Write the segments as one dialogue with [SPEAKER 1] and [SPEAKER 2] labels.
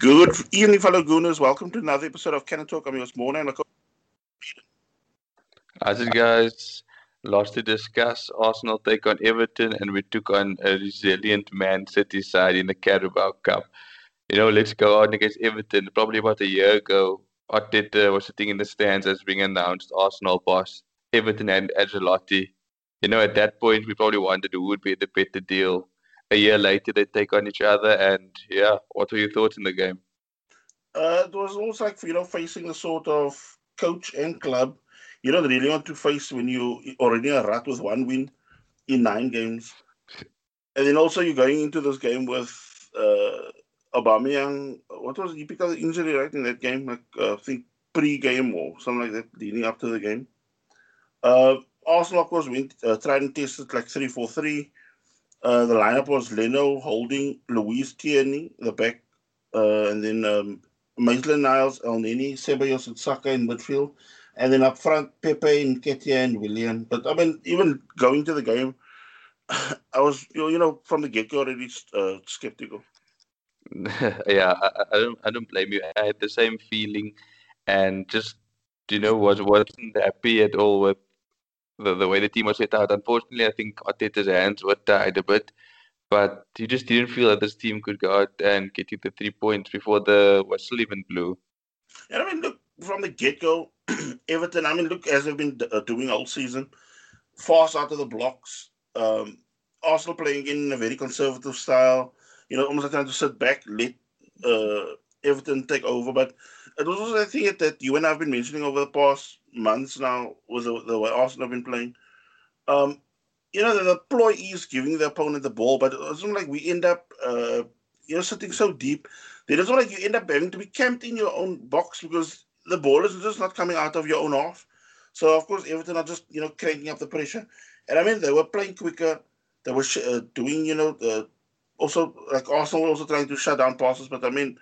[SPEAKER 1] Good evening, fellow Gooners. Welcome to another episode of Cannon Talk. I'm your morning.
[SPEAKER 2] How's it, guys? Lots to discuss. Arsenal take on Everton, and we took on a resilient Man City side in the Carabao Cup. You know, let's go on against Everton. Probably about a year ago, Arteta was sitting in the stands as being announced Arsenal boss. Everton and Ancelotti. You know, at that point, we probably wondered who would be the better deal a year later they take on each other. And yeah, what were your thoughts in the game?
[SPEAKER 1] Uh, it was almost like you know facing a sort of coach and club. You don't really want to face when you already a rat with one win in nine games, and then also you're going into this game with uh, Aubameyang. What was he picked up the injury right in that game? Like uh, I think pre-game or something like that, leading up to the game. Uh, Arsenal, of course, went uh, tried and tested like three four three. Uh, the lineup was Leno holding Luiz Tierney, the back, uh, and then um, Maitland Niles, Elneny, Ceballos, and Saka in midfield. And then up front, Pepe and Ketia and Willian. But I mean, even going to the game, I was, you know, from the get go already uh, skeptical.
[SPEAKER 2] yeah, I, I, don't, I don't blame you. I had the same feeling, and just, you know, was wasn't happy at all with the, the way the team was set out. Unfortunately, I think Arteta's hands were tied a bit, but you just didn't feel that this team could go out and get you the three points before the whistle even blew.
[SPEAKER 1] And I mean, look, from the get go, Everton, I mean, look, as they've been uh, doing all season, fast out of the blocks. Um, Arsenal playing in a very conservative style, you know, almost like trying to sit back, let uh, Everton take over. But it was also, I think, that you and I have been mentioning over the past months now with the, the way Arsenal have been playing. Um, you know, the ploy is giving the opponent the ball, but it's not like we end up, uh, you know, sitting so deep that it's not like you end up having to be camped in your own box because the ball is just not coming out of your own half. So, of course, Everton are just, you know, cranking up the pressure. And I mean, they were playing quicker. They were uh, doing, you know, uh, also, like Arsenal were also trying to shut down passes, but I mean,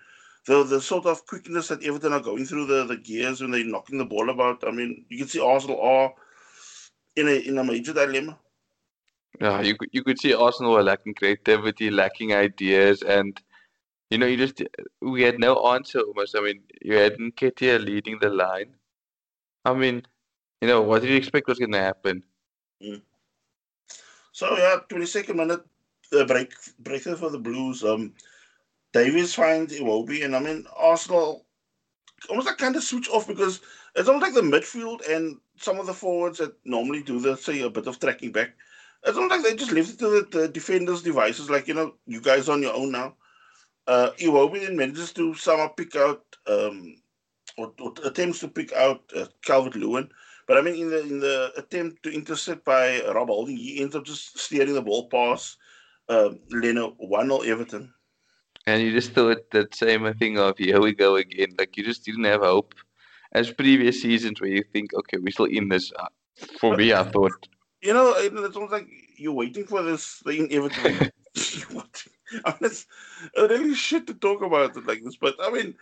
[SPEAKER 1] the the sort of quickness that Everton are going through the, the gears when they're knocking the ball about. I mean, you can see Arsenal are in a in a major dilemma.
[SPEAKER 2] Yeah, you could you could see Arsenal were lacking creativity, lacking ideas, and you know, you just we had no answer almost. I mean, you had Nketiah leading the line. I mean, you know, what did you expect was going to happen?
[SPEAKER 1] Mm. So yeah, twenty second minute uh, break breakthrough for the Blues. Um, Davies finds Iwobi, and I mean Arsenal almost like kind of switch off because it's almost like the midfield and some of the forwards that normally do the say a bit of tracking back. It's almost like they just left it to the, the defenders' devices, like you know, you guys on your own now. Uh, Iwobi then manages to somehow pick out um, or, or attempts to pick out uh, Calvert Lewin. But I mean, in the in the attempt to intercept by Rob Holding, he ends up just steering the ball past uh, Leno, 1 0 Everton.
[SPEAKER 2] And you just thought that same thing of here we go again. Like you just didn't have hope. As previous seasons where you think, okay, we're still in this. Uh, for me, I thought.
[SPEAKER 1] You know, it's almost like you're waiting for this thing inevitable. I mean, it's really shit to talk about it like this, but I mean,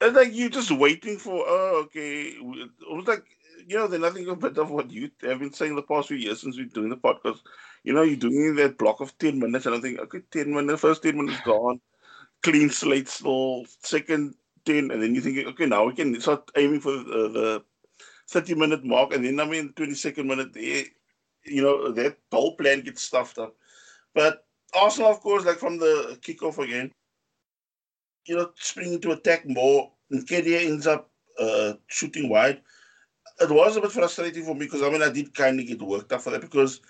[SPEAKER 1] it's like you're just waiting for, oh, okay. It was like, you know, there's nothing bit of what you have been saying the past few years since we're doing the podcast. You know, you're doing that block of 10 minutes, and I think, okay, 10 minutes, first 10 minutes gone clean slate still, second 10, and then you think, okay, now we can start aiming for the, the 30 minute mark, and then I mean, 22nd minute, eh, you know, that whole plan gets stuffed up. But Arsenal, of course, like from the kickoff again, you know, springing to attack more, and Kedia ends up uh, shooting wide. It was a bit frustrating for me because I mean, I did kind of get worked up for that because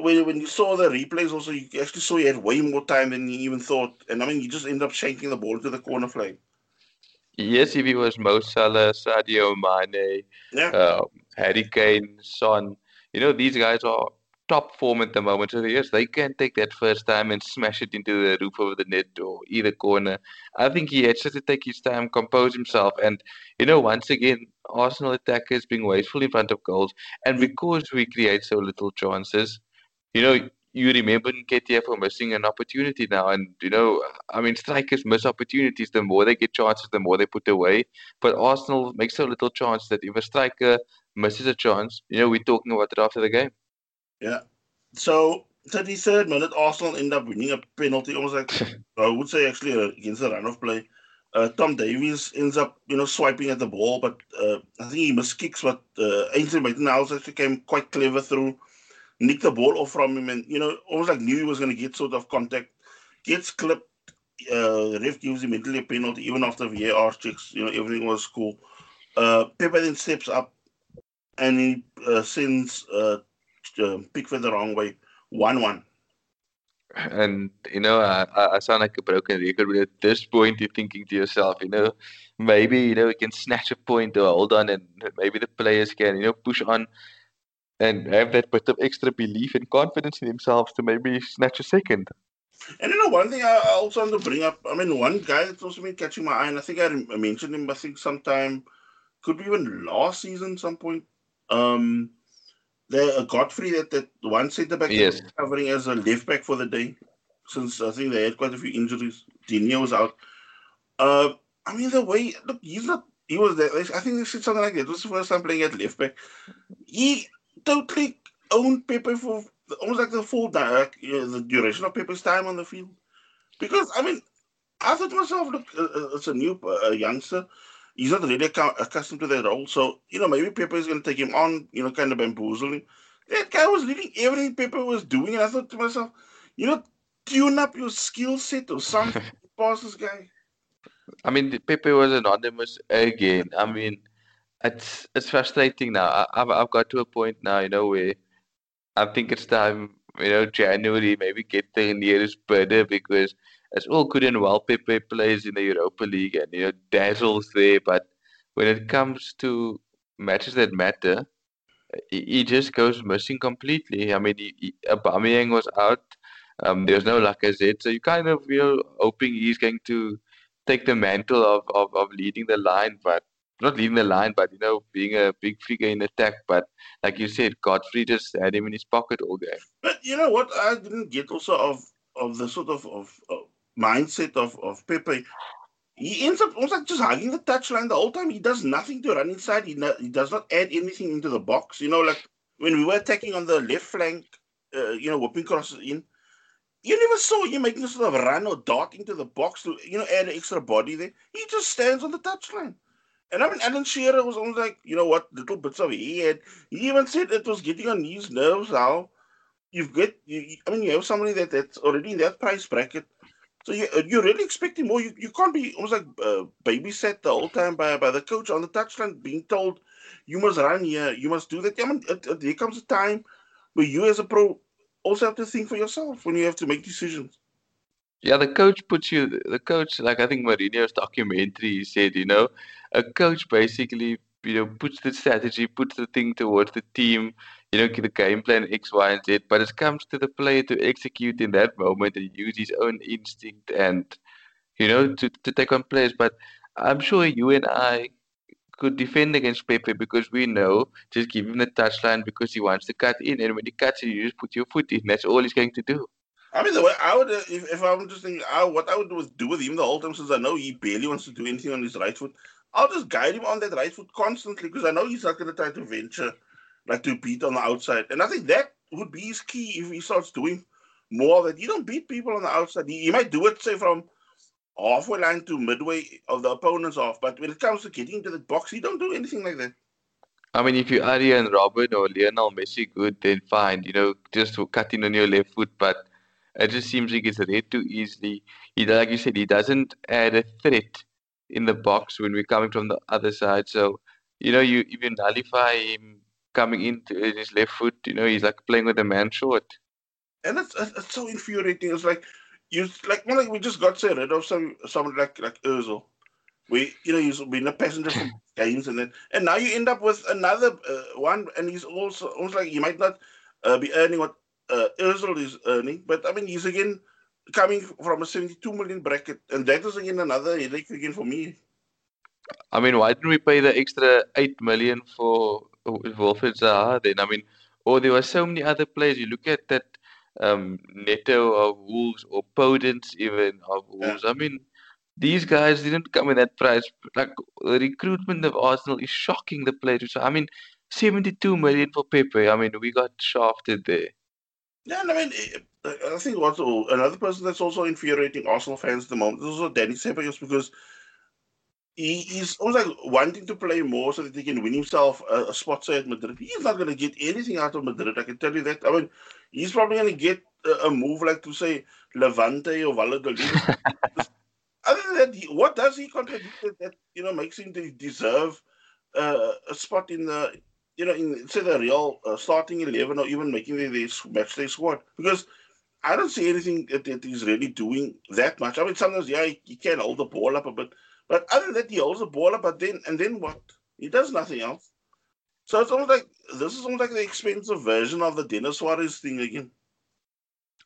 [SPEAKER 1] when, when you saw the replays, also you actually saw he had way more time than you even thought, and I mean, you just end up shanking the ball to the corner flag.
[SPEAKER 2] Yes, if he was Mo Salah, Sadio Mane, yeah. uh, Harry Kane, Son, you know, these guys are top form at the moment. So yes, they can take that first time and smash it into the roof of the net or either corner. I think he had just to take his time, compose himself, and you know, once again, Arsenal attackers being wasteful in front of goals, and because we create so little chances, you know, you remember Nketiah for missing an opportunity now. And, you know, I mean, strikers miss opportunities. The more they get chances, the more they put away. But Arsenal makes so little chance that if a striker misses a chance, you know, we're talking about it after the game.
[SPEAKER 1] Yeah. So, 33rd minute, Arsenal end up winning a penalty, almost like, I would say actually uh, against the run of play. Uh, Tom Davies ends up, you know, swiping at the ball, but uh, I think he missed kicks. But uh, Ainsley Maitland-Niles actually came quite clever through, nicked the ball off from him, and you know, almost like knew he was going to get sort of contact. Gets clipped. Uh, ref gives him immediately a penalty, even after VAR checks. You know, everything was cool. Uh, Pepe then steps up, and he uh, sends uh, uh, Pickford the wrong way, one-one.
[SPEAKER 2] And you know, I, I sound like a broken record, but at this point, you're thinking to yourself, you know, maybe you know we can snatch a point or hold on, and maybe the players can, you know, push on and have that bit of extra belief and confidence in themselves to maybe snatch a second.
[SPEAKER 1] And you know, one thing I also want to bring up, I mean, one guy that's also been catching my eye, and I think I mentioned him, I think sometime, could be even last season, some point. Um, the uh, Godfrey that that one centre back
[SPEAKER 2] yes.
[SPEAKER 1] covering as a left back for the day, since I think they had quite a few injuries. Digne was out. Uh, I mean the way look, he's not. He was there. I think they said something like that. It was the first time playing at left back. He totally owned Pepe for almost like the full uh, the duration of Pepe's time on the field. Because I mean, I thought to myself, look, uh, uh it's a new uh, youngster he's not really accustomed to that role. So, you know, maybe Pepe is going to take him on, you know, kind of bamboozle him. That guy was leading everything Pepe was doing. And I thought to myself, you know, tune up your skill set or something past this guy.
[SPEAKER 2] I mean, Pepe was anonymous again. I mean, it's it's frustrating now. I, I've I've got to a point now, you know, where I think it's time, you know, January maybe get the nearest bidder because it's all good and well. Pepe plays in the Europa League and you know dazzles there, but when it comes to matches that matter, he, he just goes missing completely. I mean, he, he, Aubameyang was out. Um, there's no Lacazette, so you kind of you know hoping he's going to take the mantle of, of, of leading the line, but not leading the line, but you know being a big figure in attack. But like you said, Godfrey just had him in his pocket all game.
[SPEAKER 1] But you know what I didn't get also of of the sort of of, of mindset of, of Pepe, he ends up almost like just hugging the touchline the whole time. He does nothing to run inside. He, no, he does not add anything into the box. You know, like when we were attacking on the left flank, uh, you know, whipping crosses in, you never saw him making a sort of run or dart into the box to, you know, add an extra body there. He just stands on the touchline. And I mean, Alan Shearer was almost like, you know what, little bits of he had. He even said it was getting on his nerves how you've got, you, I mean, you have somebody that, that's already in that price bracket so you, uh, you're really expecting more. You, you can't be almost like uh, babysat the whole time by, by the coach on the touchline being told, you must run here, you must do that. I mean, it, it, there comes a time where you as a pro also have to think for yourself when you have to make decisions.
[SPEAKER 2] Yeah, the coach puts you, the coach, like I think Mourinho's documentary said, you know, a coach basically, you know, puts the strategy, puts the thing towards the team, you know, the game plan X, Y, and Z. But it comes to the player to execute in that moment and use his own instinct and, you know, to, to take on players. But I'm sure you and I could defend against Pepe because we know just give him the touchline because he wants to cut in. And when he cuts in, you just put your foot in. That's all he's going to do.
[SPEAKER 1] I mean, the way I would, if, if I'm just thinking, I, what I would do, is do with him the whole time since I know he barely wants to do anything on his right foot. I'll just guide him on that right foot constantly because I know he's not going to try to venture like to beat on the outside. And I think that would be his key if he starts doing more that. You don't beat people on the outside. He, he might do it, say, from halfway line to midway of the opponent's off. But when it comes to getting into the box, he don't do anything like that.
[SPEAKER 2] I mean, if you are Arjen Robben or Lionel Messi good, then fine. You know, just cutting on your left foot. But it just seems like it's read too easily. He, like you said, he doesn't add a threat in the box when we're coming from the other side. So, you know, you even nullify him coming into his left foot. You know, he's like playing with a man short.
[SPEAKER 1] And it's, it's so infuriating. It's like you like more like we just got rid of some someone like like Özil. We you know he's been a passenger for games and then and now you end up with another uh, one and he's also almost like he might not uh, be earning what uh, Özil is earning, but I mean he's again coming from a 72 million bracket and that is again another headache again for me.
[SPEAKER 2] I mean, why didn't we pay the extra eight million for Wilfried Zaha then. I mean, or there were so many other players. You look at that um, Neto of Wolves or Podence even of Wolves. Yeah. I mean, these guys didn't come in that price. Like the recruitment of Arsenal is shocking. The players. I mean, seventy-two million for Pepe. I mean, we got shafted there.
[SPEAKER 1] Yeah, and I mean, I think also another person that's also infuriating Arsenal fans at the moment is also Danny Ceballos because he, he's almost like wanting to play more so that he can win himself a, a spot say at Madrid. He's not going to get anything out of Madrid. I can tell you that. I mean, he's probably going to get a, a, move like to say Levante or Valladolid. Other than that, he, what does he contribute that you know makes him deserve uh, a spot in the you know in say the real uh, starting eleven or even making the, the match day squad? Because I don't see anything that, that he's really doing that much. I mean, sometimes yeah, he, he can hold the ball up a bit but other than that, he holds the ball up, but then and then what? He does nothing else. So it's almost like this is almost like the expensive version of the Denis Suarez thing again.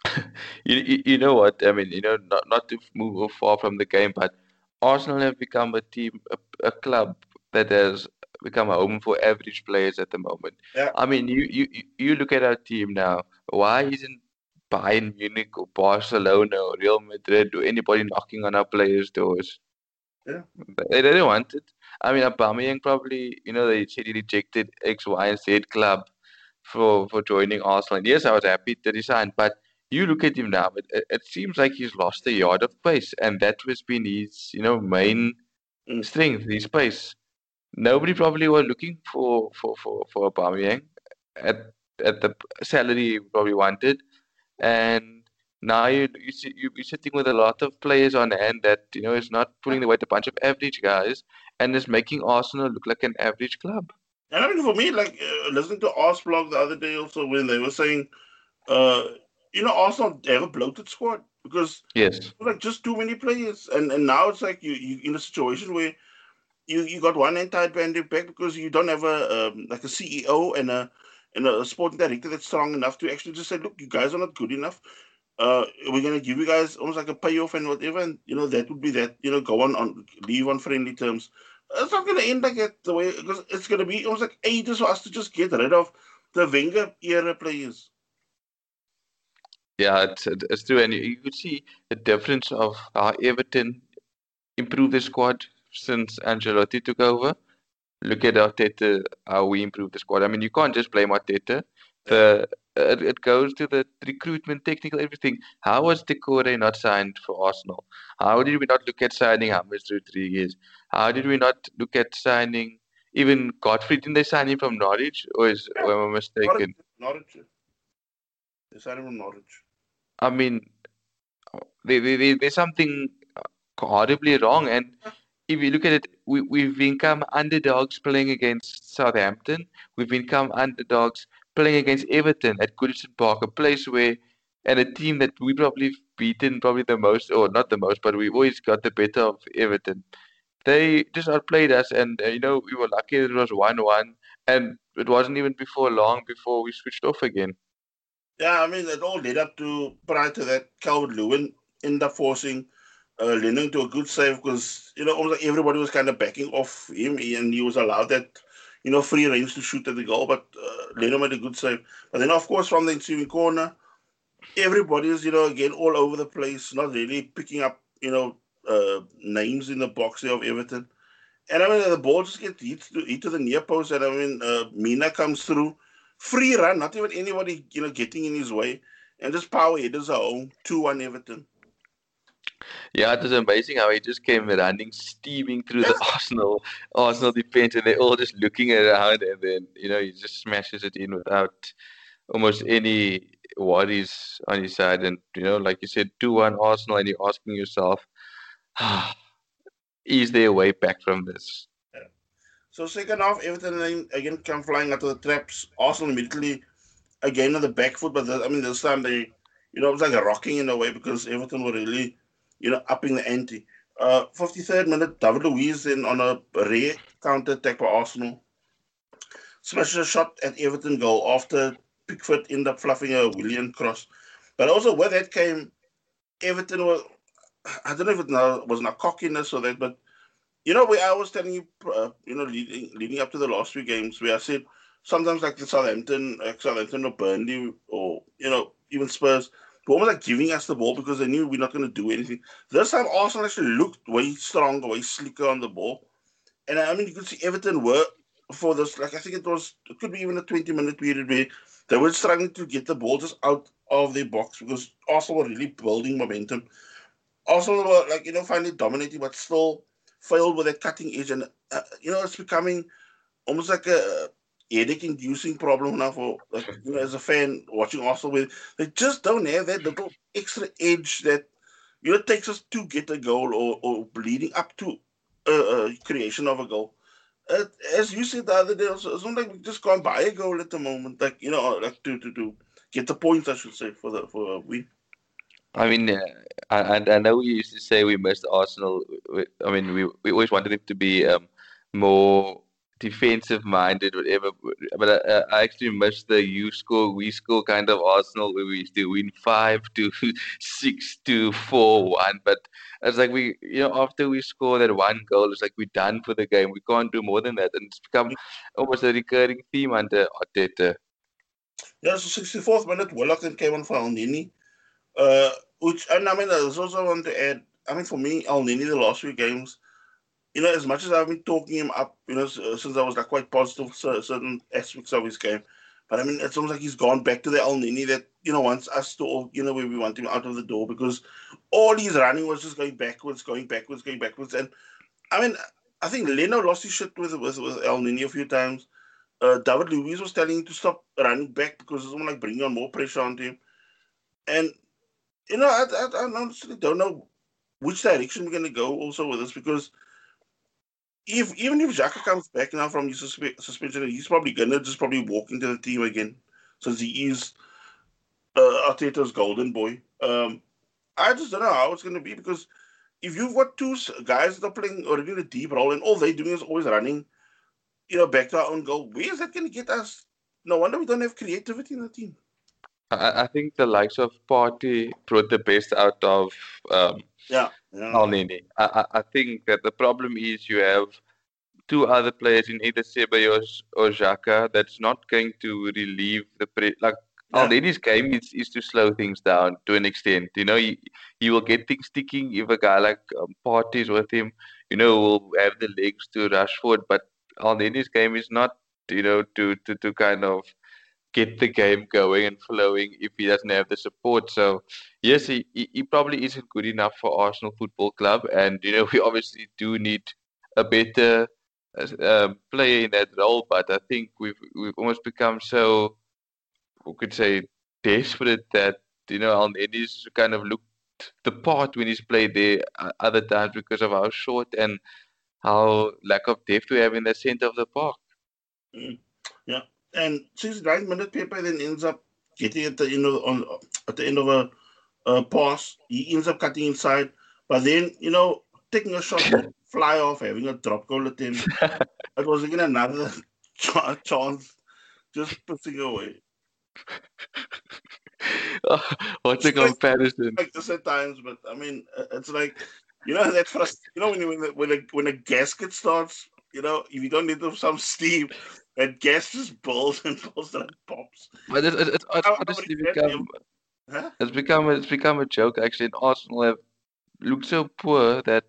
[SPEAKER 2] you, you, you know what? I mean, you know, not not to move far from the game, but Arsenal have become a team, a, a club that has become home for average players at the moment.
[SPEAKER 1] Yeah.
[SPEAKER 2] I mean, you, you you look at our team now. Why isn't Bayern Munich or Barcelona or Real Madrid or anybody knocking on our players' doors?
[SPEAKER 1] Yeah.
[SPEAKER 2] They didn't want it. I mean, Aubameyang probably, you know, they said he rejected X, Y, and Z club for for joining Arsenal. And yes, I was happy that he signed, but you look at him now, it, it seems like he's lost a yard of pace, and that was been his, you know, main strength, his pace. Nobody probably was looking for for for for a Aubameyang at at the salary he probably wanted, and now you you see you you're sitting with a lot of players on hand that you know is not pulling the weight a bunch of average guys and is making Arsenal look like an average club.
[SPEAKER 1] And I mean, for me, like uh, listening to Arsenal the other day, also when they were saying, uh, you know, Arsenal they have a bloated squad because
[SPEAKER 2] yes,
[SPEAKER 1] like just too many players, and and now it's like you you in a situation where you you got one entire bandit back because you don't have a um, like a CEO and a and a sporting director that's strong enough to actually just say, look, you guys are not good enough uh, we're gonna give you guys almost like a payoff and whatever, and you know that would be that. You know, go on on leave on friendly terms. It's not gonna end like that the way because it's gonna be almost like ages for us to just get rid of the Wenger era players.
[SPEAKER 2] Yeah, it's, it's true, and you, could see the difference of how Everton improved the squad since Ancelotti took over. Look at Arteta, how we improved the squad. I mean, you can't just blame Arteta. The uh, it, it goes to the recruitment, technical, everything. How was Doucouré not signed for Arsenal? How did we not look at signing James Rodriguez? How did we not look at signing even Godfrey? Didn't they sign him from Norwich? Or is yeah, am I mistaken?
[SPEAKER 1] Norwich. They signed him from Norwich.
[SPEAKER 2] I mean, they, they, they, there's something horribly wrong. And if you look at it, we, we've become underdogs playing against Southampton. We've become underdogs playing against Everton at Goodison Park, a place where and a team that we probably beaten probably the most, or not the most, but we always got the better of Everton. They just outplayed us, and uh, you know we were lucky it was one-one, and it wasn't even before long before we switched off again.
[SPEAKER 1] Yeah, I mean it all led up to prior to that, Calvert Lewin ended up forcing uh, Leno to a good save because you know almost like everybody was kind of backing off him, and he was allowed that you know, free range to shoot at the goal, but uh, Leno made a good save. But then, of course, from the ensuing corner, everybody is, you know, again, all over the place, not really picking up, you know, uh, names in the box of Everton. And I mean, the ball just gets hit to, hit to the near post, and I mean, uh, Mina comes through, free run, not even anybody, you know, getting in his way, and just power headers home, 2 1 Everton.
[SPEAKER 2] Yeah, it was amazing how he just came running, steaming through the Arsenal Arsenal defense, and they're all just looking around, and then you know he just smashes it in without almost any worries on his side. And you know, like you said, two one Arsenal, and you're asking yourself, ah, is there a way back from this?
[SPEAKER 1] Yeah. So second half, Everton again come flying out of the traps. Arsenal immediately again on the back foot, but the, I mean this time they, you know, it was like a rocking in a way because Everton were really you know, upping the ante. Uh, 53rd minute, David Luiz in on a rare counter attack by Arsenal. Smashes a shot at Everton goal after Pickford ended up fluffing a Willian cross. But also where that came, Everton was, I don't know if it was not cockiness or that, but you know, where I was telling you, uh, you know, leading, leading up to the last few games, where I said sometimes like the Southampton, like Southampton or Burnley or, you know, even Spurs, but almost like giving us the ball because they knew we're not going to do anything. This time, Arsenal actually looked way stronger, way slicker on the ball. And I mean, you could see Everton were for this, like I think it was, it could be even a 20 minute period where they were struggling to get the ball just out of their box because Arsenal were really building momentum. Arsenal were like, you know, finally dominating, but still failed with that cutting edge, and uh, you know it's becoming almost like a headache-inducing problem now for like, you know as a fan watching Arsenal. with they just don't have that little extra edge that you know takes us to get a goal or or leading up to a, a creation of a goal. Uh, as you said the other day, it's not like we just can't buy a goal at the moment. Like you know, like to to, to get the points, I should say, for the for a win.
[SPEAKER 2] I mean, uh, I, I know we used to say we missed Arsenal. I mean, we, we always wanted them to be um, more defensive minded, whatever. But I, I, actually miss the you score, we score kind of Arsenal where we used to win five to six to four one. But it's like we, you know, after we score that one goal, it's like we're done for the game. We can't do more than that, and it's become almost a recurring theme under Arteta.
[SPEAKER 1] Yeah, so 64th minute, Willock came on for Elneny. Uh, which, and I mean, I also want to add, I mean, for me, Elneny, the last few games, you know, as much as I've been talking him up, you know, since I was like quite positive certain aspects of his game, but I mean, it's almost like he's gone back to the Elneny that, you know, wants us to, you know, where we want him out of the door because all he's running was just going backwards, going backwards, going backwards. And I mean, I think Leno lost his shit with, with, with Elneny a few times uh, David Luiz was telling him to stop running back because it's like bringing on more pressure on him. And you know, I, I, I honestly don't know which direction we're going to go also with this because if even if Xhaka comes back now from his suspe- suspension, he's probably going to just probably walk into the team again since he is uh, Arteta's golden boy. Um, I just don't know how it's going to be because if you've got two guys that are playing already in a deep role and all they're doing is always running – you know, back to our own goal. Where is that going to get us? No wonder we don't have creativity in the team.
[SPEAKER 2] I, I think the likes of Partey brought the best out of um,
[SPEAKER 1] yeah, yeah.
[SPEAKER 2] I, I think that the problem is you have two other players in either Ceballos or Xhaka that's not going to relieve the pre- like yeah. Elneny's game is, is to slow things down to an extent. You know, he, he will get things ticking if a guy like um, Partey's with him. You know, will have the legs to rush forward, but Indy's game is not, you know, to, to, to kind of get the game going and flowing if he doesn't have the support. So, yes, he, he probably isn't good enough for Arsenal Football Club. And, you know, we obviously do need a better uh, in that role. But I think we've, we've almost become so, we could say, desperate that, you know, Al kind of looked the part when he's played there uh, other times because of how short and how lack of depth we have in the center of the park.
[SPEAKER 1] Mm. Yeah, and since right minute Pepe then ends up getting at the end of on at the end of a, a pass, he ends up cutting inside, but then you know taking a shot fly off, having a drop goal at him. it was again another ch- chance, just putting away.
[SPEAKER 2] oh, what's a comparison?
[SPEAKER 1] Like this at times, but I mean, it's like you know that first, you know when you, when the, when a when a gasket starts, you know if you don't need some steam, that gas just bulls and bulls and pops.
[SPEAKER 2] But it, it, it, it's honestly become huh? it's become it's become a joke actually. In Arsenal have looked so poor that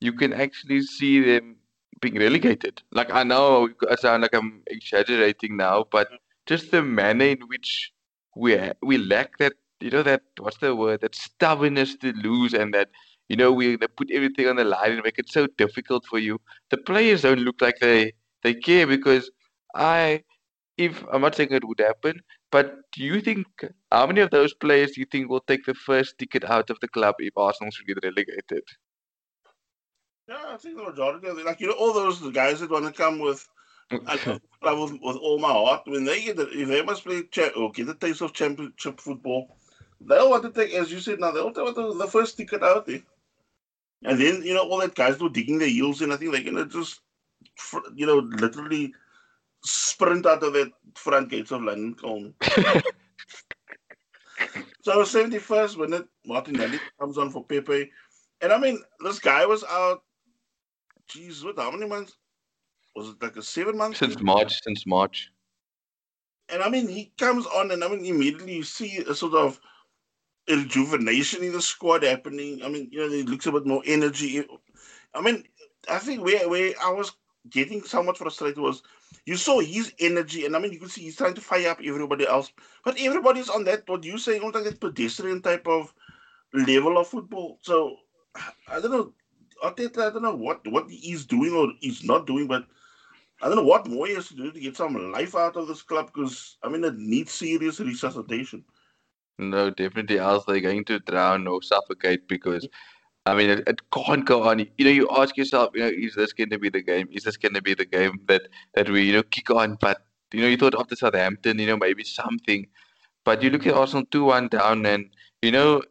[SPEAKER 2] you can actually see them being relegated. Like I know I sound like I'm exaggerating now, but just the manner in which we we lack that you know that what's the word that stubbornness to lose and that you know, we put everything on the line and make it so difficult for you. The players don't look like they they care because I, if I'm not saying it would happen, but do you think how many of those players do you think will take the first ticket out of the club if Arsenal should get relegated?
[SPEAKER 1] Yeah, I think the majority of it, like you know, all those guys that want to come with. I love with, with all my heart. When they get the, if they must play cha- or get the taste of championship football, they'll want to take, as you said now, they'll take the, the first ticket out there. And then, you know, all that guys were digging their heels in. I think they're going to just, you know, literally sprint out of the front gates of London. so, 71st minute, Martinelli comes on for Pepe. And I mean, this guy was out, geez, what, how many months? Was it like a seven months?
[SPEAKER 2] Since March, since March.
[SPEAKER 1] And I mean, he comes on, and I mean, immediately you see a sort of rejuvenation in the squad happening. I mean, you know, it looks a bit more energy. I mean, I think where where I was getting somewhat frustrated was you saw his energy, and I mean, you could see he's trying to fire up everybody else, but everybody's on that what you say, on that pedestrian type of level of football. So I don't know. Arteta, I don't know what what he's doing or he's not doing, but I don't know what more he has to do to get some life out of this club because I mean it needs serious resuscitation.
[SPEAKER 2] No, definitely else they're going to drown or suffocate because I mean it, it can't go on. You know, you ask yourself, you know, is this going to be the game? Is this going to be the game that that we you know kick on? But you know, you thought after Southampton, you know, maybe something. But you look at Arsenal two one down, and you know,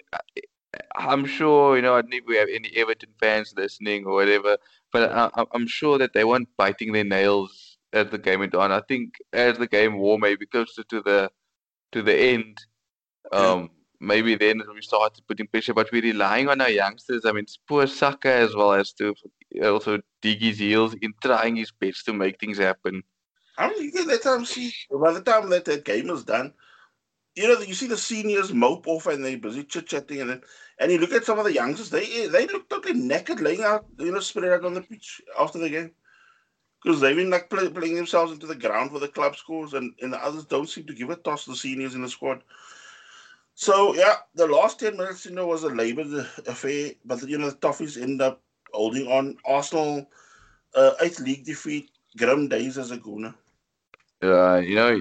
[SPEAKER 2] I'm sure you know. I don't know if we have any Everton fans listening or whatever, but I, I'm sure that they weren't biting their nails as the game went on. I think as the game wore maybe closer to the to the end, um, maybe then we started putting pressure. But we're relying on our youngsters. I mean, poor Saka as well as to also dig his heels in trying his best to make things happen.
[SPEAKER 1] I mean, you that time. See, by the time that that game is done, you know, you see the seniors mope off and they're busy chit chatting, and then, and you look at some of the youngsters, they they look totally naked, laying out, you know, spread out on the pitch after the game, because they've been like play, playing themselves into the ground for the club scores, and, and the others don't seem to give a toss. To the seniors in the squad. So yeah, the last ten minutes, you know, was a laboured affair, but you know the Toffees end up holding on. Arsenal, uh, eighth league defeat, grim days as a Gooner.
[SPEAKER 2] Uh, you know,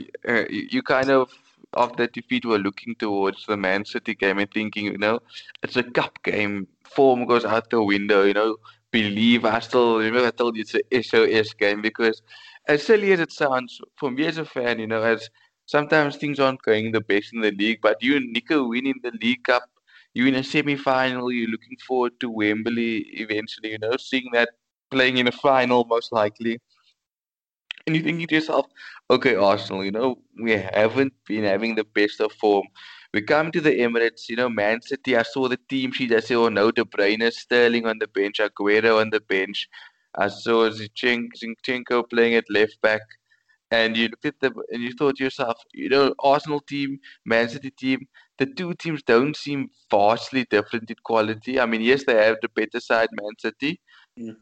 [SPEAKER 2] you kind of of that defeat were looking towards the Man City game and thinking, you know, it's a cup game. Form goes out the window, you know. Believe I still remember I told you it's a SOS game because as silly as it sounds, for me as a fan, you know, as sometimes things aren't going the best in the league, but you nick a win in the League Cup, you're in a semi final, you're looking forward to Wembley eventually, you know, seeing that playing in a final most likely and you're thinking to yourself, okay, Arsenal, you know, we haven't been having the best of form. We come to the Emirates, you know, Man City. I saw the team sheet. I said, oh no, De Bruyne, Sterling on the bench, Aguero on the bench. I saw Zinchenko playing at left back. And you looked at them and you thought to yourself, you know, Arsenal team, Man City team, the two teams don't seem vastly different in quality. I mean, yes, they have the better side, Man City.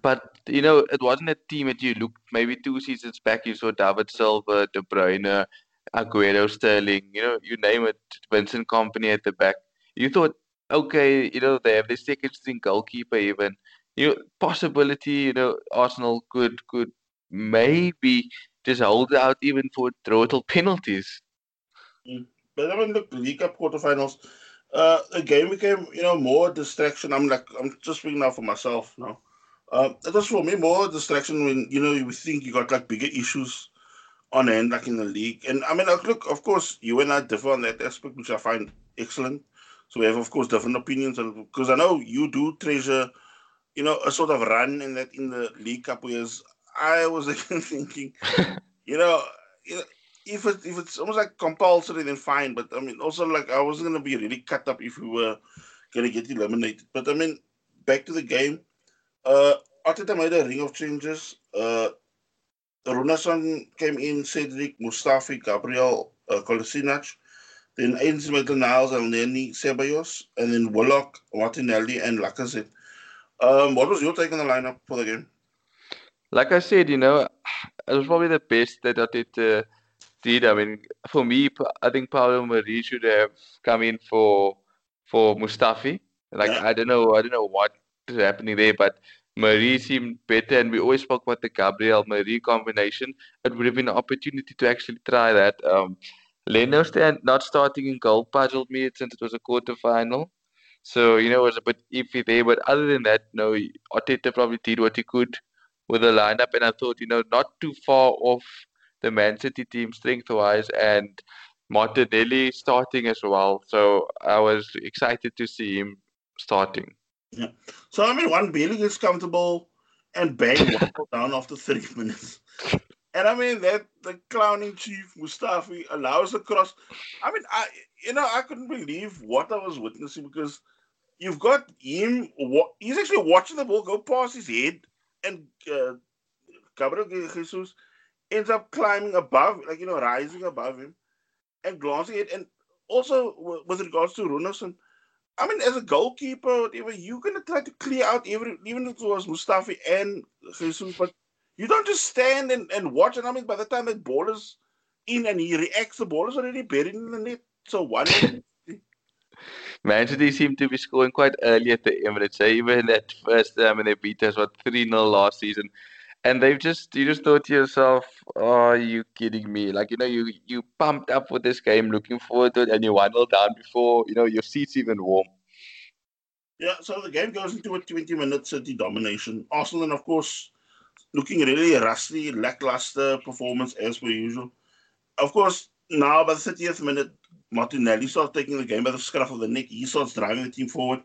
[SPEAKER 2] But you know, it wasn't a team that you looked maybe two seasons back. You saw David Silva, De Bruyne, Aguero, Sterling. You know, you name it, Vincent Kompany at the back. You thought, okay, you know, they have the second string goalkeeper even. You know, possibility. You know, Arsenal could could maybe just hold out even for total penalties.
[SPEAKER 1] Mm. But I mean, look, the League Cup quarterfinals. Uh, the game became, you know, more distraction. I'm like, I'm just speaking now for myself now. Uh, it was for me more distraction when you know you think you got like bigger issues on hand, like in the league. And I mean, look, of course, you and I differ on that aspect, which I find excellent. So we have, of course, different opinions, and because I know you do treasure, you know, a sort of run in that in the league couple years. I was even thinking, you know, if it, if it's almost like compulsory, then fine. But I mean, also like I wasn't gonna be really cut up if we were gonna get eliminated. But I mean, back to the game uh, Arteta made a ring of changes. Uh, came in, Cedric, Mustafi, Gabriel, uh, Kolasinac. Then Ainsley Maitland-Niles, Elneny, Ceballos, and then Willock, Martinelli, and Lacazette. Um, what was your take on the lineup for the game?
[SPEAKER 2] Like I said, you know, it was probably the best that Arteta did. I mean, for me, I think Pablo Mari should have come in for for Mustafi. Like yeah. I don't know, I don't know what happening there, but Mari seemed better, and we always spoke about the Gabriel Mari combination. It would have been an opportunity to actually try that. Um, Leno stand not starting in goal puzzled me since it was a quarter final. So, you know, it was a bit iffy there. But other than that, no, Arteta probably did what he could with the lineup. And I thought, you know, not too far off the Man City team strength wise and Martinelli starting as well. So I was excited to see him starting.
[SPEAKER 1] Yeah. So I mean, one Bailey gets comfortable and bang down after 30 minutes. And I mean that the clowning chief Mustafi allows a cross. I mean, I you know I couldn't believe what I was witnessing because you've got him. He's actually watching the ball go past his head, and uh, Gabriel Jesus ends up climbing above, like you know, rising above him, and glancing it. And also with regards to Runarsson, I mean, as a goalkeeper, whatever, you're gonna try to clear out every, even if it was Mustafi and Jesus, but you don't just stand and, and watch. And I mean, by the time that ball is in and he reacts, the ball is already buried in the net. So one.
[SPEAKER 2] Man City seemed to be scoring quite early at the Emirates. Eh? Even that first time when they beat us, what, 3 0 last season. And they've just, you just thought to yourself, oh, are you kidding me? Like, you know, you you pumped up for this game, looking forward to it, and you 1 down before, you know, your seat's even warm.
[SPEAKER 1] Yeah, so the game goes into a 20 minute City domination. Arsenal, and of course, looking really rusty, lackluster performance as per usual. Of course, now by the 30th minute, Martinelli starts taking the game by the scruff of the neck. He starts driving the team forward.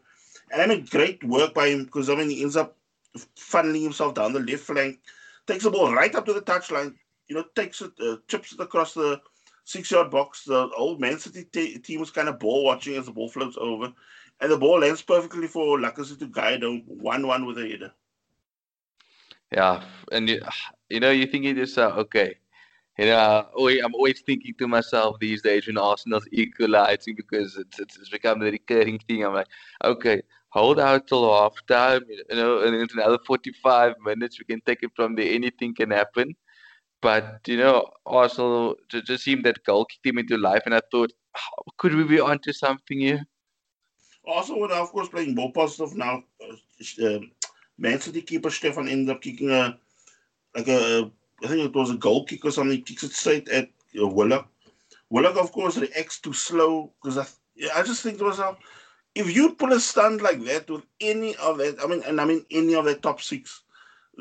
[SPEAKER 1] And I mean, great work by him because I mean, he ends up funneling himself down the left flank, takes the ball right up to the touchline, you know, takes it, uh, chips it across the six yard box. The old Man City t- team was kind of ball watching as the ball floats over. And the ball lands perfectly for Lacazette to guide him 1 1 with a header.
[SPEAKER 2] Yeah, and you, you know, you're thinking to yourself, okay, you know, I'm always thinking to myself these days when Arsenal's equalizing because it's, it's become the recurring thing. I'm like, okay, hold out till half time, you know, and in another 45 minutes, we can take it from there. Anything can happen. But, you know, Arsenal just, seemed that goal kicked him into life. And I thought, could we be onto something here?
[SPEAKER 1] Also, with, of course, playing more positive now. Uh, um, Man City keeper Steffen ended up kicking a, like a, I think it was a goal kick or something. Kicks it straight at uh, Willock. Willock, of course, reacts too slow because I, I just think to myself, if you pull a stunt like that with any of that, I mean, and I mean any of the top six,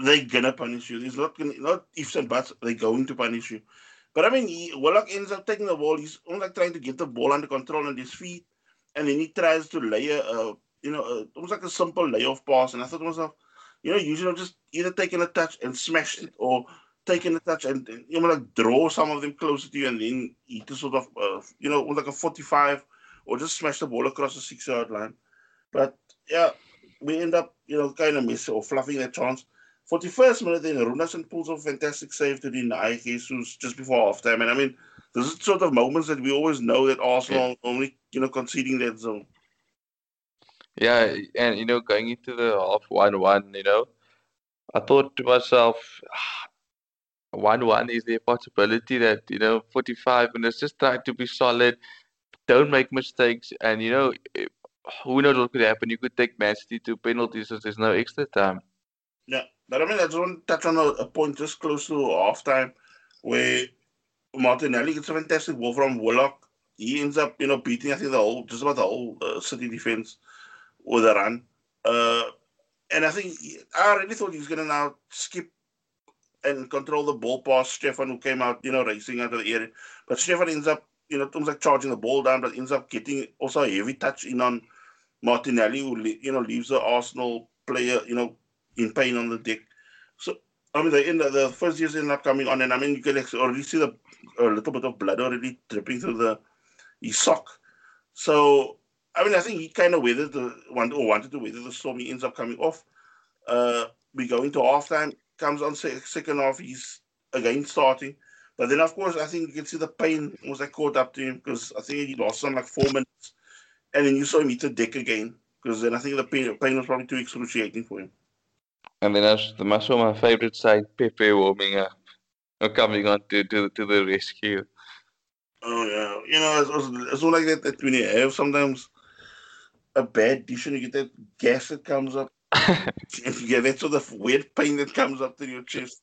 [SPEAKER 1] they're gonna punish you. It's not gonna, not ifs and buts. They're going to punish you. But I mean, he, Willock ends up taking the ball. He's only like trying to get the ball under control on his feet, and then he tries to lay a, you know, a, almost like a simple layoff pass. And I thought to myself, you know, usually just either taking a touch and smash it, or taking a touch and you know, like draw some of them closer to you, and then he just sort of, uh, you know, like a forty-five or just smash the ball across the six yard line. But yeah, we end up, you know, kind of missing or fluffing that chance. 41st minute, then Runarsson pulls a fantastic save to deny Jesus just before halftime. And I mean, this is sort of moments that we always know that Arsenal yeah. only, you know, conceding that zone.
[SPEAKER 2] Yeah, and you know, going into the half one-one, you know, I thought to myself, one-one is there a possibility that you know, forty-five minutes, just try to be solid, don't make mistakes, and you know, who knows what could happen? You could take Man City to penalties, so there's no extra time.
[SPEAKER 1] Yeah, but I mean, I just want to touch on a, a point just close to halftime where Martinelli gets a fantastic ball from Willock. He ends up, you know, beating I think the whole just about the whole uh, City defense with a run. Uh, and I think I really thought he was going to now skip and control the ball past Steffen, who came out, you know, racing out of the area. But Steffen ends up you know, almost like charging the ball down, but ends up getting also a heavy touch in on Martinelli, who you know leaves the Arsenal player, you know, in pain on the deck. So I mean, the end the first years end up coming on, and I mean, you can already see the a little bit of blood already dripping through the his sock. So I mean, I think he kind of weathered the one or wanted to weather the storm. He ends up coming off. Uh, we go into halftime. Comes on second half. He's again starting. But then, of course, I think you can see the pain was like caught up to him because I think he lost some like four minutes, and then you saw him hit the deck again because then I think the pain, pain was probably too excruciating for him.
[SPEAKER 2] And then as the muscle, my favorite side, Pepe warming up, or coming on to, to, to the rescue.
[SPEAKER 1] Oh yeah, you know, it's, it's, it's like that, that when you have sometimes a bad dish and you get that gas that comes up, and you get that sort of weird pain that comes up to your chest.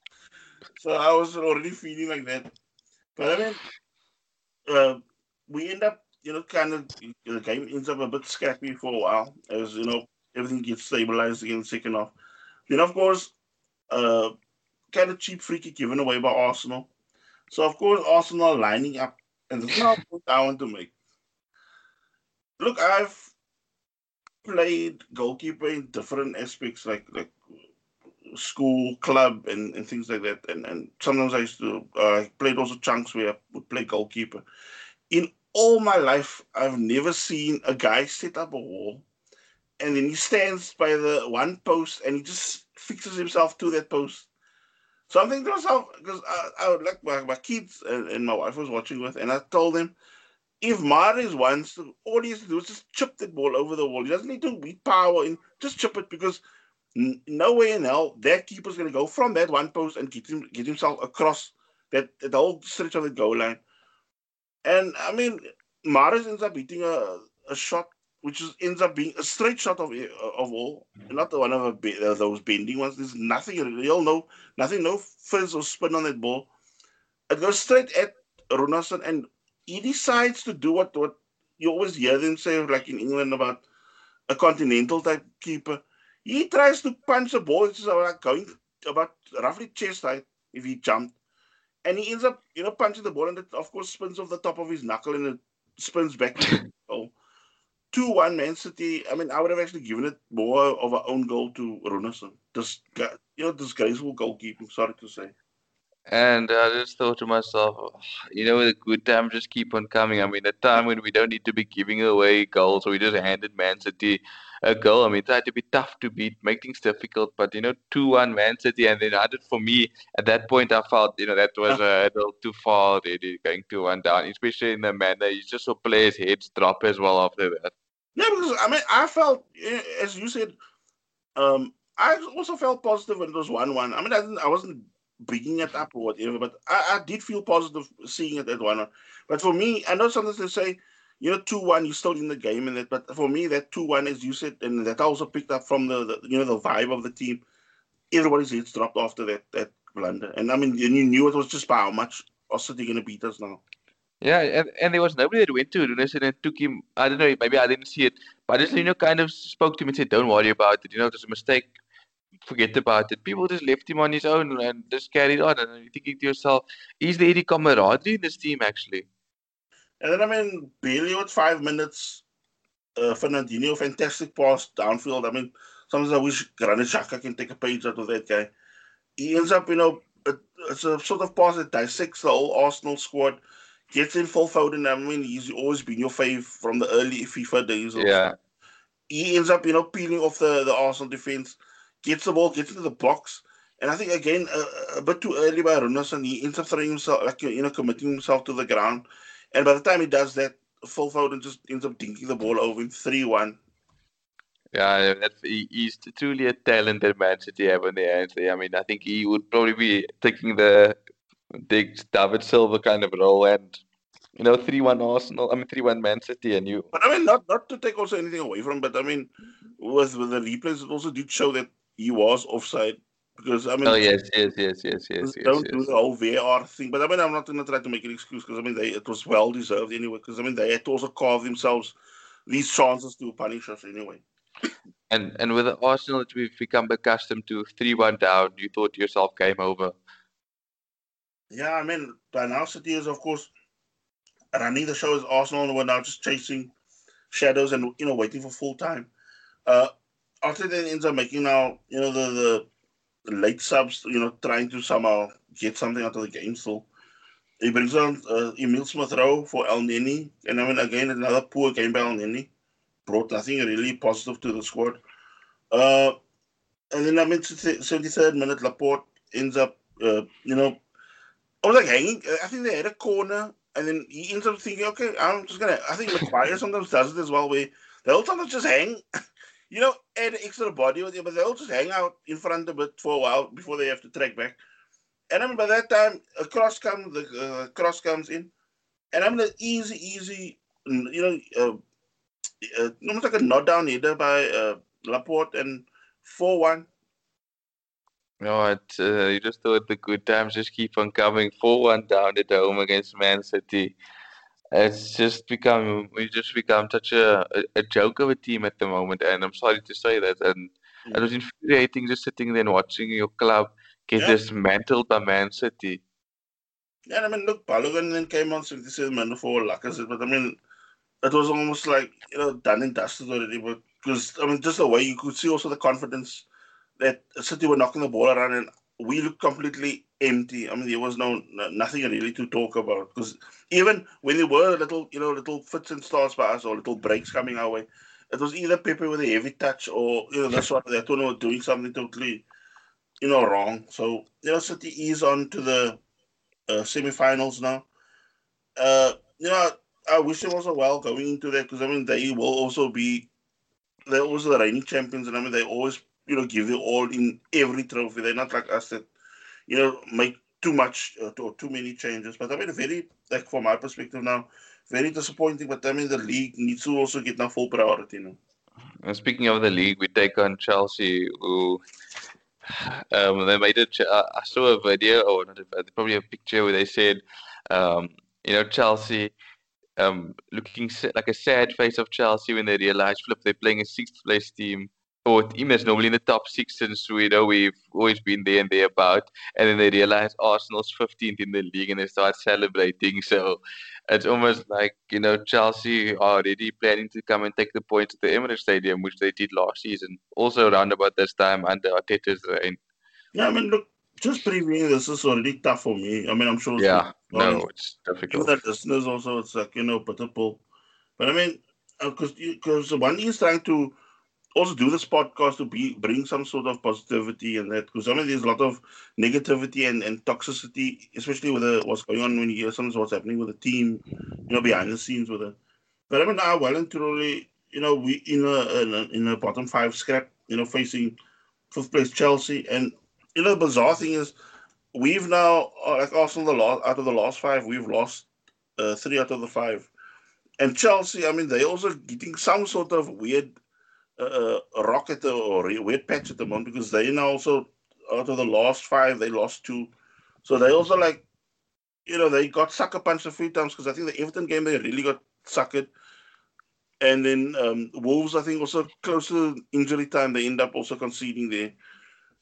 [SPEAKER 1] So I was already feeling like that. But I mean, uh, we end up, you know, kind of, the game ends up a bit scrappy for a while as, you know, everything gets stabilized again second half. Then, of course, uh, kind of cheap free kick given away by Arsenal. So, of course, Arsenal lining up. And there's no point I want to make. Look, I've played goalkeeper in different aspects, like like school club and, and things like that. And, and sometimes I used to uh, played also chunks where I would play goalkeeper. In all my life, I've never seen a guy set up a wall and then he stands by the one post and he just fixes himself to that post. So I'm thinking to myself, because I, I would like my, my kids and, and, my wife was watching with, and I told them, if Mahrez wants all he has to do is just chip that ball over the wall. He doesn't need to beat power in, just chip it because no way in hell that keeper's going to go from that one post and get him get himself across that the whole stretch of the goal line. And I mean, Mahrez ends up hitting a, a shot which is, ends up being a straight shot of of all, not the one of a, uh, those bending ones. There's nothing, you all know, nothing, no fizz or spin on that ball. It goes straight at Runarsson, and he decides to do what what you always hear them say, like in England about a continental type keeper. He tries to punch the ball, it's like going about roughly chest height if he jumped. And he ends up, you know, punching the ball, and it, of course, spins off the top of his knuckle and it spins back. oh. 2 1 Man City. I mean, I would have actually given it more of our own goal to Runarsson. This, you know, disgraceful goalkeeping, sorry to say.
[SPEAKER 2] And I just thought to myself, you know, the good times just keep on coming. I mean, a time when we don't need to be giving away goals, so we just handed Man City a goal. I mean, tried to be tough to beat, make things difficult, but you know, two-one Man City, and then I did for me at that point. I felt you know that was a little too far already, going two-one down, especially in the manner you just saw players' heads drop as well after that.
[SPEAKER 1] Yeah, because I mean, I felt as you said, um, I also felt positive when it was one-one. I mean, I didn't, I wasn't bringing it up or whatever. But I, I did feel positive seeing it at one. But for me, I know sometimes they say, you know, two one, you're still in the game, and that. But for me, that two one, as you said, and that I also picked up from the, the you know the vibe of the team. Everybody's heads dropped after that that blunder, and I mean, you knew it was just by how much are City going to beat us now.
[SPEAKER 2] Yeah, and, and there was nobody that went to Runes and took him. I don't know, maybe I didn't see it, but just you know kind of spoke to him and said, "Don't worry about it. You know, was a mistake forget about it. People just left him on his own and just carried on. And you're thinking to yourself, is there any camaraderie in this team actually?
[SPEAKER 1] And then I mean, Bailey with five minutes, uh, Fernandinho, fantastic pass downfield. I mean, sometimes I wish Granit Xhaka can take a page out of that guy. He ends up, you know, it's a sort of pass that dissects the whole Arsenal squad. Gets in Phil Foden. I mean, he's always been your fave from the early FIFA days.
[SPEAKER 2] Yeah.
[SPEAKER 1] He ends up, you know, peeling off the, the Arsenal defense gets the ball, gets into the box. And I think again a, a bit too early by Runarsson, he ends up throwing himself, like you know, committing himself to the ground. And by the time he does that, Phil Foden just ends up dinking the ball over him, three one.
[SPEAKER 2] Yeah, that's, he, he's truly a talented man City have on their hands. I mean, I think he would probably be taking the Diggs David Silva kind of role and you know, three one Arsenal. I mean, three one Man City, and you.
[SPEAKER 1] But I mean, not not to take also anything away from, but I mean, with, with the replays, it also did show that he was offside because I mean,
[SPEAKER 2] oh yes, yes, yes, yes, yes.
[SPEAKER 1] Don't
[SPEAKER 2] yes,
[SPEAKER 1] do the whole VAR thing, but I mean, I'm not going to try to make an excuse because I mean, they it was well deserved anyway. Because I mean, they had to also carve themselves these chances to punish us anyway.
[SPEAKER 2] And and with Arsenal, that we've become accustomed to three one down. You thought yourself, game over.
[SPEAKER 1] Yeah, I mean, by now City is of course running the show as Arsenal, and we're now just chasing shadows and you know waiting for full time. Uh, after then ends up making now, you know, the, the late subs, you know, trying to somehow get something out of the game still. He brings on uh, Emil Smith Rowe for Elneny. And I mean, again, another poor game by Elneny. Brought nothing really positive to the squad. Uh, and then I mean, 73rd minute, Laporte ends up, uh, you know, I was like hanging. I think they had a corner, and then he ends up thinking, okay, I'm just gonna. I think the Maguire sometimes does it as well, where they'll sometimes just hang you know, add extra body but they'll just hang out in front of it for a while before they have to track back. And I mean, by that time, a cross comes, the uh, cross comes in, and I'm mean, easy, easy, you know, uh, uh, almost like a nod down header by uh, Laporte and four one.
[SPEAKER 2] No, it, uh, you just thought the good times just keep on coming. Four one down at home against Man City it's just become we just become such a, a, joke of a team at the moment and I'm sorry to say that and mm. it was infuriating just sitting there and watching your club get yeah. dismantled by Man City.
[SPEAKER 1] Yeah, I mean look Balogun then came on 77 minutes for Lacazette, but I mean it was almost like you know done and dusted already but because I mean just the way you could see also the confidence that City were knocking the ball around and we looked completely empty. I mean, there was no nothing really to talk about because even when there were little, you know, little fits and starts by us or little breaks coming our way, it was either Pepe with a heavy touch or you know this one that one was doing something totally, you know, wrong. So you know, City is on to the uh, semi-finals now. Uh, you know, I wish them also well going into that because I mean they will also be they're also the reigning champions and I mean they always you know give it all in every trophy. They're not like us that you know, make too much uh, or too many changes. But I mean, very like from my perspective now, very disappointing. But I mean, the league needs to also get now full priority.
[SPEAKER 2] And speaking of the league, we take on Chelsea, who um, they made it. I saw a video, or not a, probably a picture, where they said, um, you know, Chelsea um, looking like a sad face of Chelsea when they realized, flip, they're playing a sixth place team or team that's normally in the top six since we know we've always been there and thereabout. And then they realize Arsenal's 15th in the league and they start celebrating. So it's almost like, you know, Chelsea are already planning to come and take the points at the Emirates Stadium, which they did last season. Also around about this time under Arteta's reign.
[SPEAKER 1] Yeah, I mean, look, just previewing this is already tough for me. I mean, I'm sure.
[SPEAKER 2] Yeah, no, it's difficult.
[SPEAKER 1] Even the listeners also, it's like, you know, pitiful. But I mean, because uh, because one is trying to also do this podcast to be bring some sort of positivity and that because I mean there's a lot of negativity and, and toxicity, especially with the, what's going on when you hear sometimes what's happening with the team, you know, behind the scenes with it. But I mean now well and truly, you know, we in a, in a in a bottom five scrap, you know, facing fifth place Chelsea. And you know the bizarre thing is we've now uh, like Arsenal the last out of the last five, we've lost uh, three out of the five. And Chelsea, I mean, they're also getting some sort of weird uh, rocket or patch at the moment because they now also out of the last five they lost two, so they also like you know they got sucker punched a few times because I think the Everton game they really got suckered, and then um, Wolves I think also close to injury time they end up also conceding there.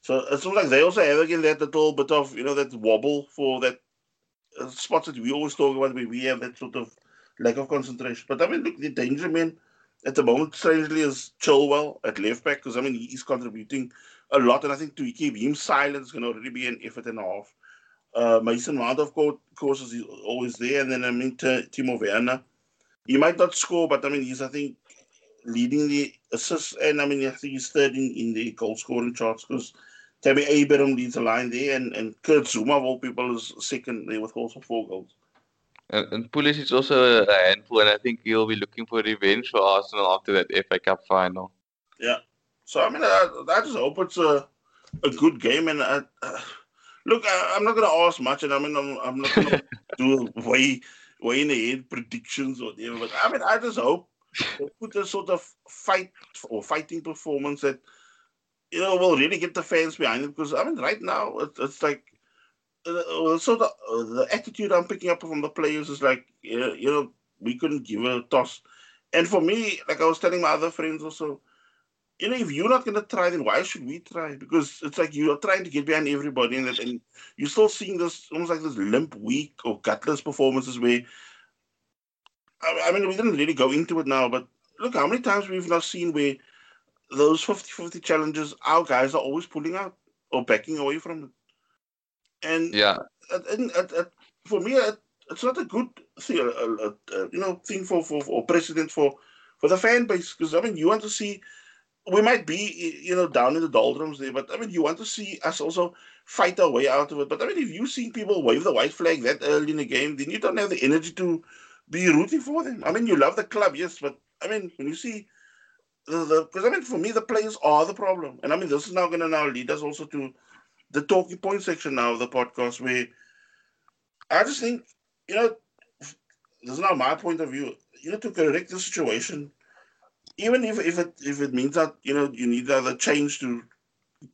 [SPEAKER 1] So it looks like they also have again that little bit of you know that wobble for that uh, spots that we always talk about where we have that sort of lack of concentration. But I mean, look, the danger man at the moment, strangely, is Chilwell at left back because I mean he's contributing a lot, and I think to keep him silent is going to already be an effort and a half. Uh, Mason Mount, of course, is always there, and then I mean T- Timo Werner. He might not score, but I mean he's I think leading the assists, and I mean I think he's third in, in the goal scoring charts because Tammy Abraham leads the line there, and, and Kurt Zouma of all people is second there with also four goals.
[SPEAKER 2] And, and is also a handful, and I think he'll be looking for revenge for Arsenal after that FA Cup final.
[SPEAKER 1] Yeah. So I mean, I, I just hope it's a a good game. And I, uh, look, I, am not going to ask much, and I mean, I'm, I'm not going to do way way in the head predictions or whatever. But I mean, I just hope they put a sort of fight or fighting performance that you know will really get the fans behind it. Because I mean, right now it's, it's like uh, so the uh, the attitude I'm picking up from the players is like you know, we couldn't give a toss, and for me, like I was telling my other friends also, you know, if you're not gonna try, then why should we try? Because it's like you are trying to get behind everybody, and, and you're still seeing this almost like this limp, weak or gutless performances where. I, I mean, we didn't really go into it now, but look how many times we've now seen where those 50-50 challenges, our guys are always pulling out or backing away from it. And
[SPEAKER 2] yeah,
[SPEAKER 1] and, and, and for me, it's not a good thing, you know, thing for, for or precedent for for the fan base because I mean, you want to see. We might be, you know, down in the doldrums there, but I mean, you want to see us also fight our way out of it. But I mean, if you see people wave the white flag that early in the game, then you don't have the energy to be rooting for them. I mean, you love the club, yes, but I mean, when you see the because I mean, for me, the players are the problem, and I mean, this is now going to now lead us also to the talking point section now of the podcast where I just think, you know, this is not my point of view. You know, to correct the situation, even if, if it if it means that, you know, you need either change to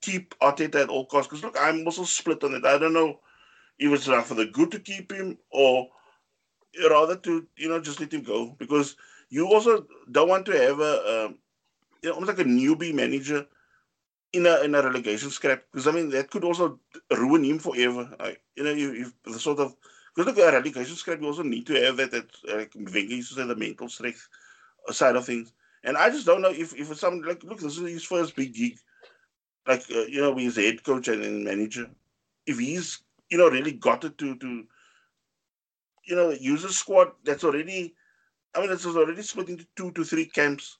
[SPEAKER 1] keep Arteta at all costs. Because look, I'm also split on it. I don't know if it's for the good to keep him or rather to, you know, just let him go. Because you also don't want to have a um, you know, almost like a newbie manager in a in a relegation scrap because I mean that could also ruin him forever. I, you know, if, if the sort of because look at a relegation scrap, you also need to have that that like Wenger used to say the mental strength side of things. And I just don't know if if it's something like look, this is his first big gig, like uh, you know, he's head coach and, and manager. If he's you know really got it to to you know use a squad that's already, I mean, it's already split into two to three camps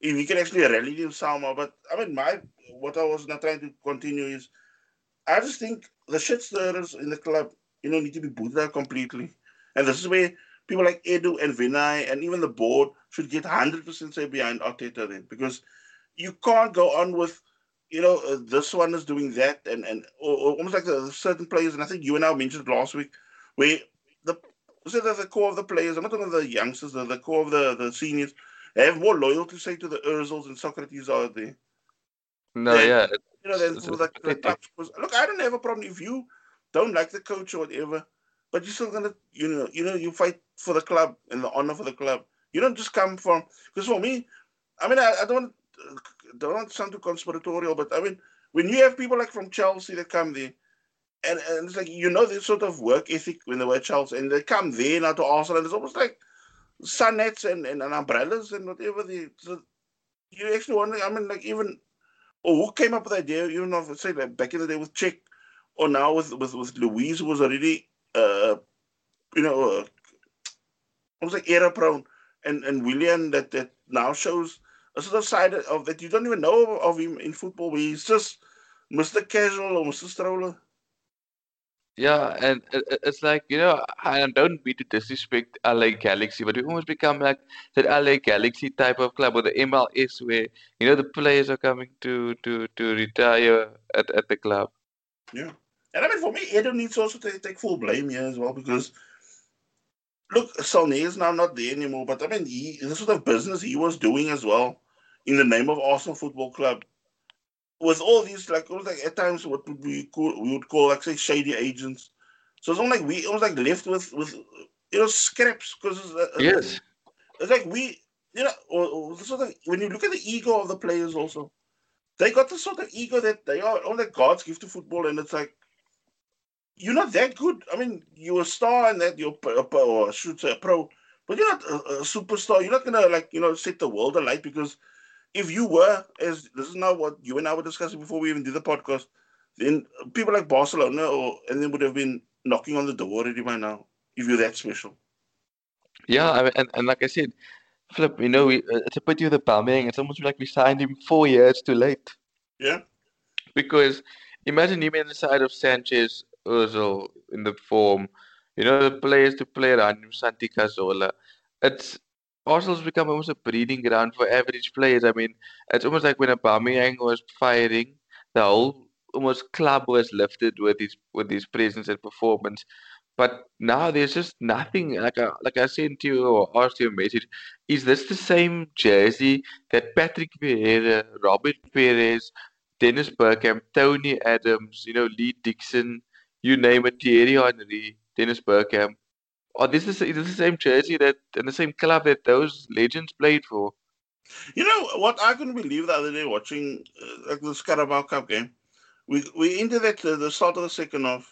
[SPEAKER 1] if he can actually rally them somehow. But I mean, my what I was not trying to continue is, I just think the shit stirrers in the club, you know, need to be booted out completely. And this is where people like Edu and Vinai and even the board should get 100% say behind Arteta then, because you can't go on with, you know, uh, this one is doing that, and and or, or almost like the certain players, and I think you and I mentioned last week, where the so the core of the players, I'm not talking about the youngsters, the, the core of the, the seniors, have more loyalty, say, to the Ozils and Sokratis out there.
[SPEAKER 2] No, then, yeah.
[SPEAKER 1] You know, then for the, the clubs. Look, I don't have a problem if you don't like the coach or whatever, but you're still gonna, you know, you know, you fight for the club and the honor for the club. You don't just come from because for me, I mean, I, I don't don't want to sound too conspiratorial, but I mean, when you have people like from Chelsea that come there, and, and it's like you know this sort of work ethic when they were Chelsea, and they come there now to Arsenal, and it's almost like sun nets and, and, and umbrellas and whatever. They, so you actually wonder. I mean, like even or who came up with the idea? You know, say like back in the day with Cech, or now with with with Luiz, who was already, uh, you know, uh, almost like era prone, and and Willian that that now shows a sort of side of that you don't even know of him in football, where he's just Mr. Casual or Mr. Stroller.
[SPEAKER 2] Yeah, and it's like, you know, I don't mean to disrespect LA Galaxy, but we almost become like that LA Galaxy type of club or the MLS where, you know, the players are coming to to to retire at, at the club.
[SPEAKER 1] Yeah. And I mean, for me, Edu needs also to take full blame here as well because, look, Sony is now not there anymore, but I mean, he, the sort of business he was doing as well in the name of Arsenal Football Club with all these like it was like at times what would we call we would call like say shady agents. So it's almost like we it was like left with with you know scraps because uh,
[SPEAKER 2] uh, yes,
[SPEAKER 1] it's like we you know or, or sort of when you look at the ego of the players also, they got the sort of ego that they are all that God's gift to football, and it's like you're not that good. I mean, you're a star and that you're a, or should say a pro, but you're not a, a superstar. You're not gonna like you know set the world alight because if you were, as this is not what you and I were discussing before we even did the podcast, then people like Barcelona or and then would have been knocking on the door already by now if you're that special.
[SPEAKER 2] Yeah, I mean, and, and like I said, Flip, you know, we, uh, it's a pity with the Palming. It's almost like we signed him four years too late.
[SPEAKER 1] Yeah.
[SPEAKER 2] Because imagine him in the side of Sanchez, Ozil in the form, you know, the players to play around him, Santi Cazorla. It's Arsenal's become almost a breeding ground for average players. I mean, it's almost like when Aubameyang was firing, the whole almost club was lifted with his with his presence and performance. But now there's just nothing. Like I, like I sent you or asked you message. Is this the same jersey that Patrick Vieira, Robert Pires, Dennis Bergkamp, Tony Adams, you know, Lee Dixon, you name it, Thierry Henry, Dennis Bergkamp, or this is this is the same jersey that and the same club that those legends played for?
[SPEAKER 1] You know what? I couldn't believe the other day watching uh, the Carabao Cup game. We we entered at the, the start of the second half,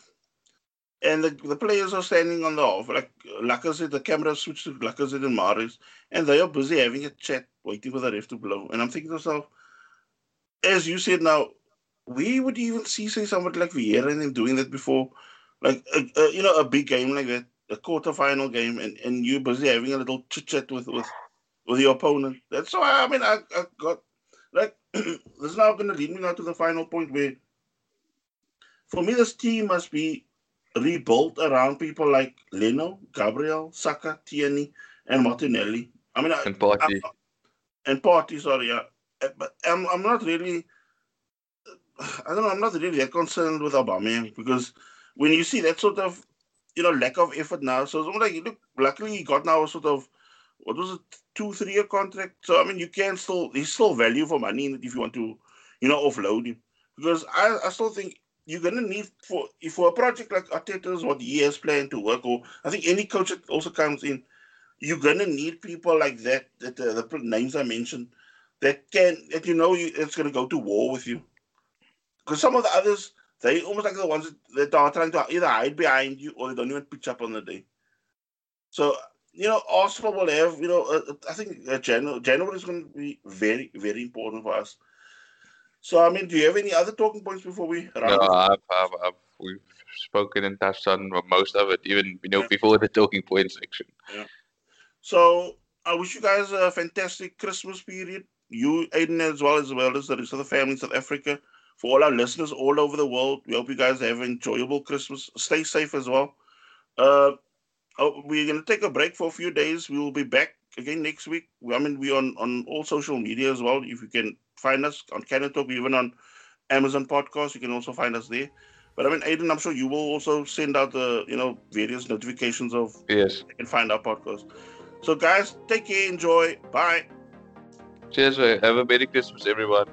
[SPEAKER 1] and the, the players are standing on the half. Like Lacazette, the camera switched to Lacazette and Mahrez, and they are busy having a chat, waiting for the ref to blow. And I'm thinking to myself, as you said now, we would even see say somebody like Vieira and them doing that before, like you know a big game like that a quarter-final game and, and you're busy having a little chit-chat with, with, with your opponent. That's why, I mean, I, I got, like, this is now going to lead me now to the final point where, for me, this team must be rebuilt around people like Leno, Gabriel, Saka, Tierney, and Martinelli. I mean,
[SPEAKER 2] and Partey.
[SPEAKER 1] and Partey, sorry, yeah. Eh, but I'm, I'm not really, I don't know, I'm not really that concerned with Aubameyang because when you see that sort of you know, lack of effort now. So it's like, look, luckily he got now a sort of, what was it, two, three year contract. So, I mean, you can still, there's still value for money if you want to, you know, offload him. Because I, I still think you're going to need, for if for a project like Arteta's, what he has planned to work, or I think any coach that also comes in, you're going to need people like that, that uh, the names I mentioned, that can, that you know you, it's going to go to war with you. Because some of the others, they almost like the ones that are trying to either hide behind you or they don't even pitch up on the day. So, you know, Arsenal will have, you know, uh, I think uh, January, January is going to be very, very important for us. So, I mean, do you have any other talking points before we
[SPEAKER 2] No, I've, I've, I've, we've spoken and touched on most of it, even, you know, yeah. before the talking points section.
[SPEAKER 1] Yeah. So, I wish you guys a fantastic Christmas period. You, Aiden, as well as well as the rest of the family in South Africa for all our listeners all over the world. We hope you guys have an enjoyable Christmas. Stay safe as well. Uh, oh, we're going to take a break for a few days. We will be back again next week. I mean, we're on, on all social media as well. If you can find us on Canada Talk, even on Amazon Podcast, you can also find us there. But I mean, Aiden, I'm sure you will also send out the you know various notifications of
[SPEAKER 2] yes,
[SPEAKER 1] you can find our podcast. So guys, take care, enjoy, bye.
[SPEAKER 2] Cheers, have a Merry Christmas, everyone.